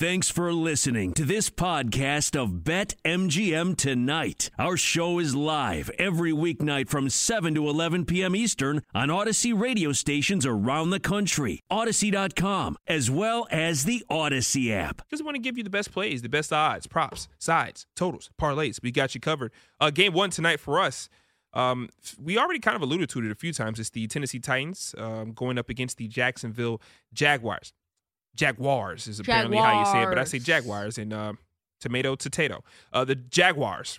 Thanks for listening to this podcast of Bet MGM Tonight. Our show is live every weeknight from 7 to 11 p.m. Eastern on Audacy radio stations around the country, Audacy.com, as well as the Audacy app. We want to give you the best plays, the best odds, props, sides, totals, parlays. We got you covered. Uh, game one tonight for us. Um, we already kind of alluded to it a few times. It's the Tennessee Titans um, going up against the Jacksonville Jaguars. Jaguars is apparently how you say it, but I say Jaguars and uh, tomato potato. Uh, the Jaguars,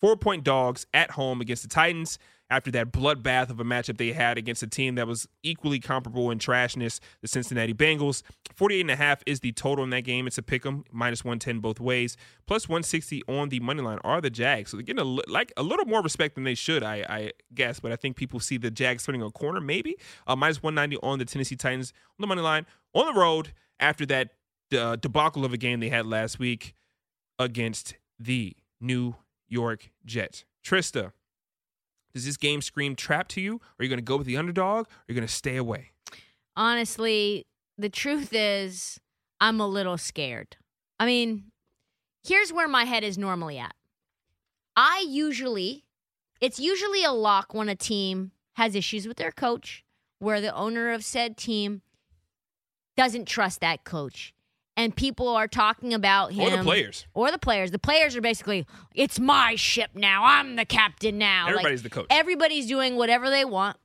four point dogs at home against the Titans after that bloodbath of a matchup they had against a team that was equally comparable in trashness, the Cincinnati Bengals. 48 and a half is the total in that game. It's a pick 'em, minus 110 both ways, plus 160 on the money line are the Jags. So they're getting a, like a little more respect than they should, I, I guess. But I think people see the Jags turning a corner, maybe. Uh, minus 190 on the Tennessee Titans on the money line on the road after that uh, debacle of a game they had last week against the New York Jets. Trista, does this game scream trap to you? Are you going to go with the underdog? Or are you going to stay away? Honestly, the truth is, I'm a little scared. I mean, here's where my head is normally at. I usually, it's usually a lock when a team has issues with their coach, where the owner of said team doesn't trust that coach. And people are talking about him. Or the players. Or the players. The players are basically, it's my ship now. I'm the captain now. Everybody's like, the coach. Everybody's doing whatever they want.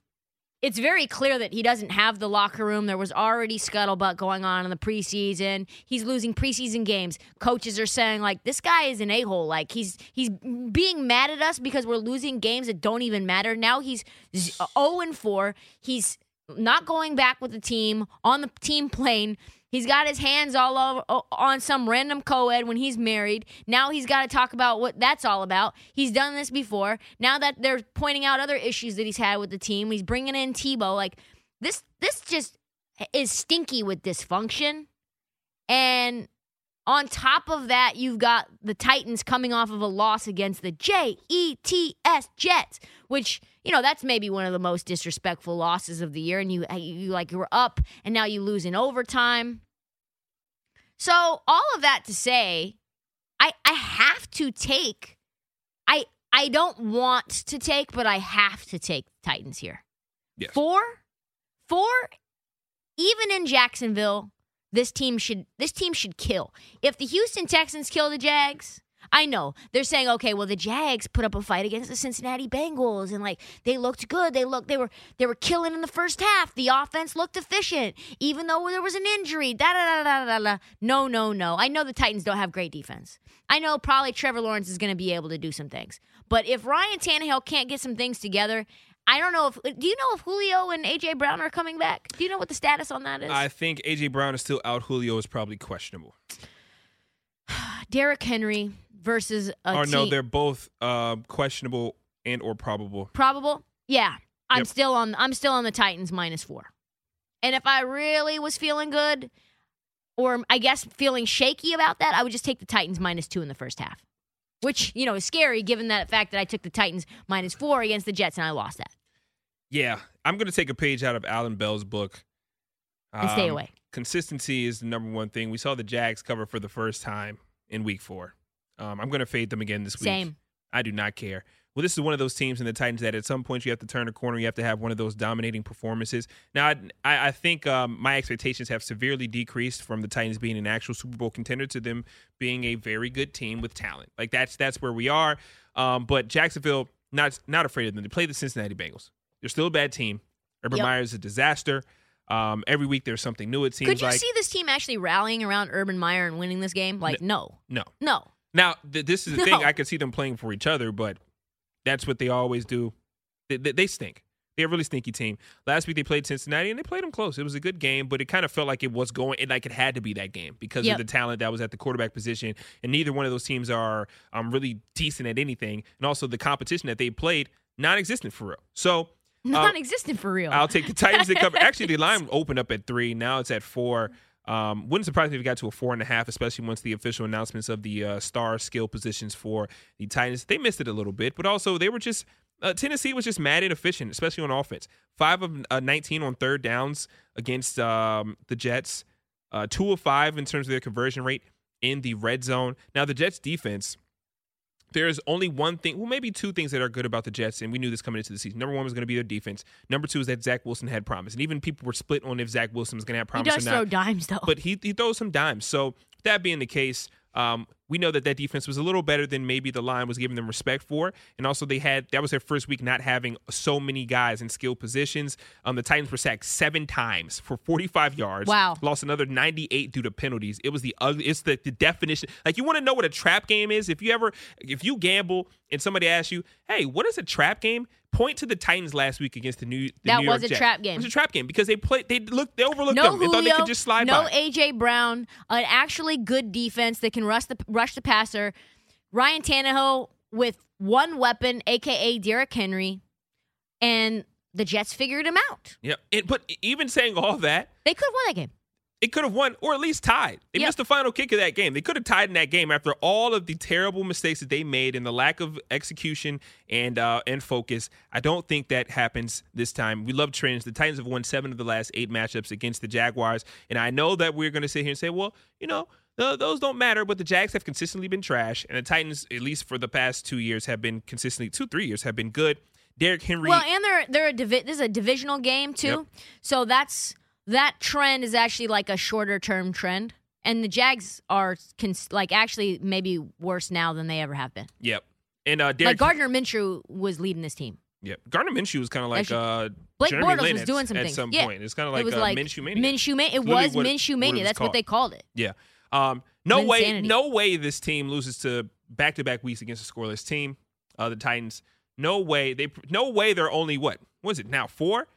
It's very clear that he doesn't have the locker room. There was already scuttlebutt going on in the preseason. He's losing preseason games. Coaches are saying like this guy is an a-hole. Like he's he's being mad at us because we're losing games that don't even matter. Now he's 0 uh, and 4. He's not going back with the team on the team plane. He's got his hands all over on some random co-ed when he's married. Now he's got to talk about what that's all about. He's done this before. Now that they're pointing out other issues that he's had with the team, he's bringing in Tebow. Like this, this just is stinky with dysfunction. And on top of that, you've got the Titans coming off of a loss against the J E T S Jets, which you know that's maybe one of the most disrespectful losses of the year. And you, you like you were up, and now you lose in overtime. So all of that to say, I I have to take. I I don't want to take, but I have to take Titans here. Yes. Four, four, even in Jacksonville this team should this team should kill. If the Houston Texans kill the Jags, I know they're saying, okay, well the Jags put up a fight against the Cincinnati Bengals and like they looked good. They looked they were they were killing in the first half. The offense looked efficient, even though there was an injury. Da da da da da da. No, no, no. I know the Titans don't have great defense. I know probably Trevor Lawrence is going to be able to do some things, but if Ryan Tannehill can't get some things together I don't know if do you know if Julio and AJ Brown are coming back? Do you know what the status on that is? I think AJ Brown is still out. Julio is probably questionable. Derrick Henry versus a or team. no, they're both uh, questionable and or probable. Probable? Yeah. I'm Yep. still on I'm still on the Titans minus 4. And if I really was feeling good or I guess feeling shaky about that, I would just take the Titans minus 2 in the first half. Which, you know, is scary given that fact that I took the Titans minus 4 against the Jets and I lost that. Yeah, I'm going to take a page out of Alan Bell's book. And stay Um, away. Consistency is the number one thing. We saw the Jags cover for the first time in Week Four. Um, I'm going to fade them again this week. Same. I do not care. Well, this is one of those teams in the Titans that at some point you have to turn a corner. You have to have one of those dominating performances. Now, I, I I think um, my expectations have severely decreased from the Titans being an actual Super Bowl contender to them being a very good team with talent. Like that's that's where we are. Um, but Jacksonville not not afraid of them. They play the Cincinnati Bengals. They're still a bad team. Urban Yep. Meyer is a disaster. Um, every week there's something new. It seems Could you like see this team actually rallying around Urban Meyer and winning this game? Like, no. no. No. Now, th- this is the thing. I could see them playing for each other, but that's what they always do. They, they, they stink. They're a really stinky team. Last week they played Cincinnati and they played them close. It was a good game, but it kind of felt like it was going, it, like it had to be that game because Yep. of the talent that was at the quarterback position. And neither one of those teams are um, really decent at anything. And also the competition that they played, non-existent for real. So Non existent for real. I'll take the Titans to cover. Actually, the line opened up at three. Now it's at four. Um, wouldn't surprise me if it got to a four and a half, especially once the official announcements of the uh, star skill positions for the Titans. They missed it a little bit, but also they were just uh, Tennessee was just mad inefficient, especially on offense. Five of uh, 19 on third downs against um, the Jets. uh, two of five in terms of their conversion rate in the red zone. Now the Jets defense. There's only one thing, well, maybe two things that are good about the Jets, and we knew this coming into the season. Number one was going to be their defense. Number two is that Zach Wilson had promise, and even people were split on if Zach Wilson was going to have promise. He does or throw not. dimes though. But he he throws some dimes. So that being the case, um, we know that that defense was a little better than maybe the line was giving them respect for, and also they had that was their first week not having so many guys in skilled positions. Um, the Titans were sacked seven times for 45 yards. Wow. lost another 98 due to penalties. It was the ugly. It's the, the definition. Like you want to know what a trap game is? If you ever if you gamble and somebody asks you, "Hey, what is a trap game?" Point to the Titans last week against the New. The That New York was a Jets. trap game. It was a trap game because they played. They looked. They overlooked no them. They thought they could just slide no by. AJ Brown, an actually good defense that can rush the rush the passer. Ryan Tannehill with one weapon, aka Derrick Henry, and the Jets figured him out. Yeah, it, but even saying all that, They could have won that game. It could have won or at least tied. They Yep. missed the final kick of that game. They could have tied in that game after all of the terrible mistakes that they made and the lack of execution and uh, and focus. I don't think that happens this time. We love trends. The Titans have won seven of the last eight matchups against the Jaguars, and I know that we're going to sit here and say, well, you know. th- Those don't matter, but the Jags have consistently been trash, and the Titans, at least for the past two years, have been consistently two, three years, have been good. Derrick Henry, Well, and they're they're a divi- this is a divisional game too, Yep. so that's that trend is actually like a shorter term trend. And the Jags are cons- like actually maybe worse now than they ever have been. yep, and uh, Like Gardner Minshew was leading this team. Yep. Gardner Minshew was kind of like uh, Blake Jeremy Bortles Lin was at, doing some at things. some Yeah. point. It's kind of like, it was uh, like Minshew Mania. Minshew Mania. It was what Minshew Mania. That's what they called it. Yeah. Um, no way, no way this team loses to back-to-back weeks against a scoreless team, uh, the Titans. No way they, no way they're only what? What is it now? Four?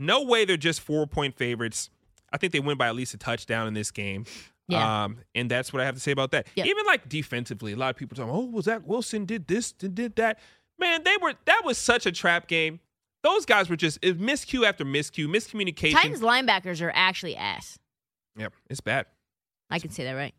No way they're just four-point favorites. I think they win by at least a touchdown in this game. Yeah. Um, and that's what I have to say about that. Yeah. Even like defensively, a lot of people talking, oh, well, Zach Wilson did this and did that. Man, they were that was such a trap game. Those guys were just miscue after miscue, miscommunication. Titans linebackers are actually ass. Yep, it's bad. I can say that right.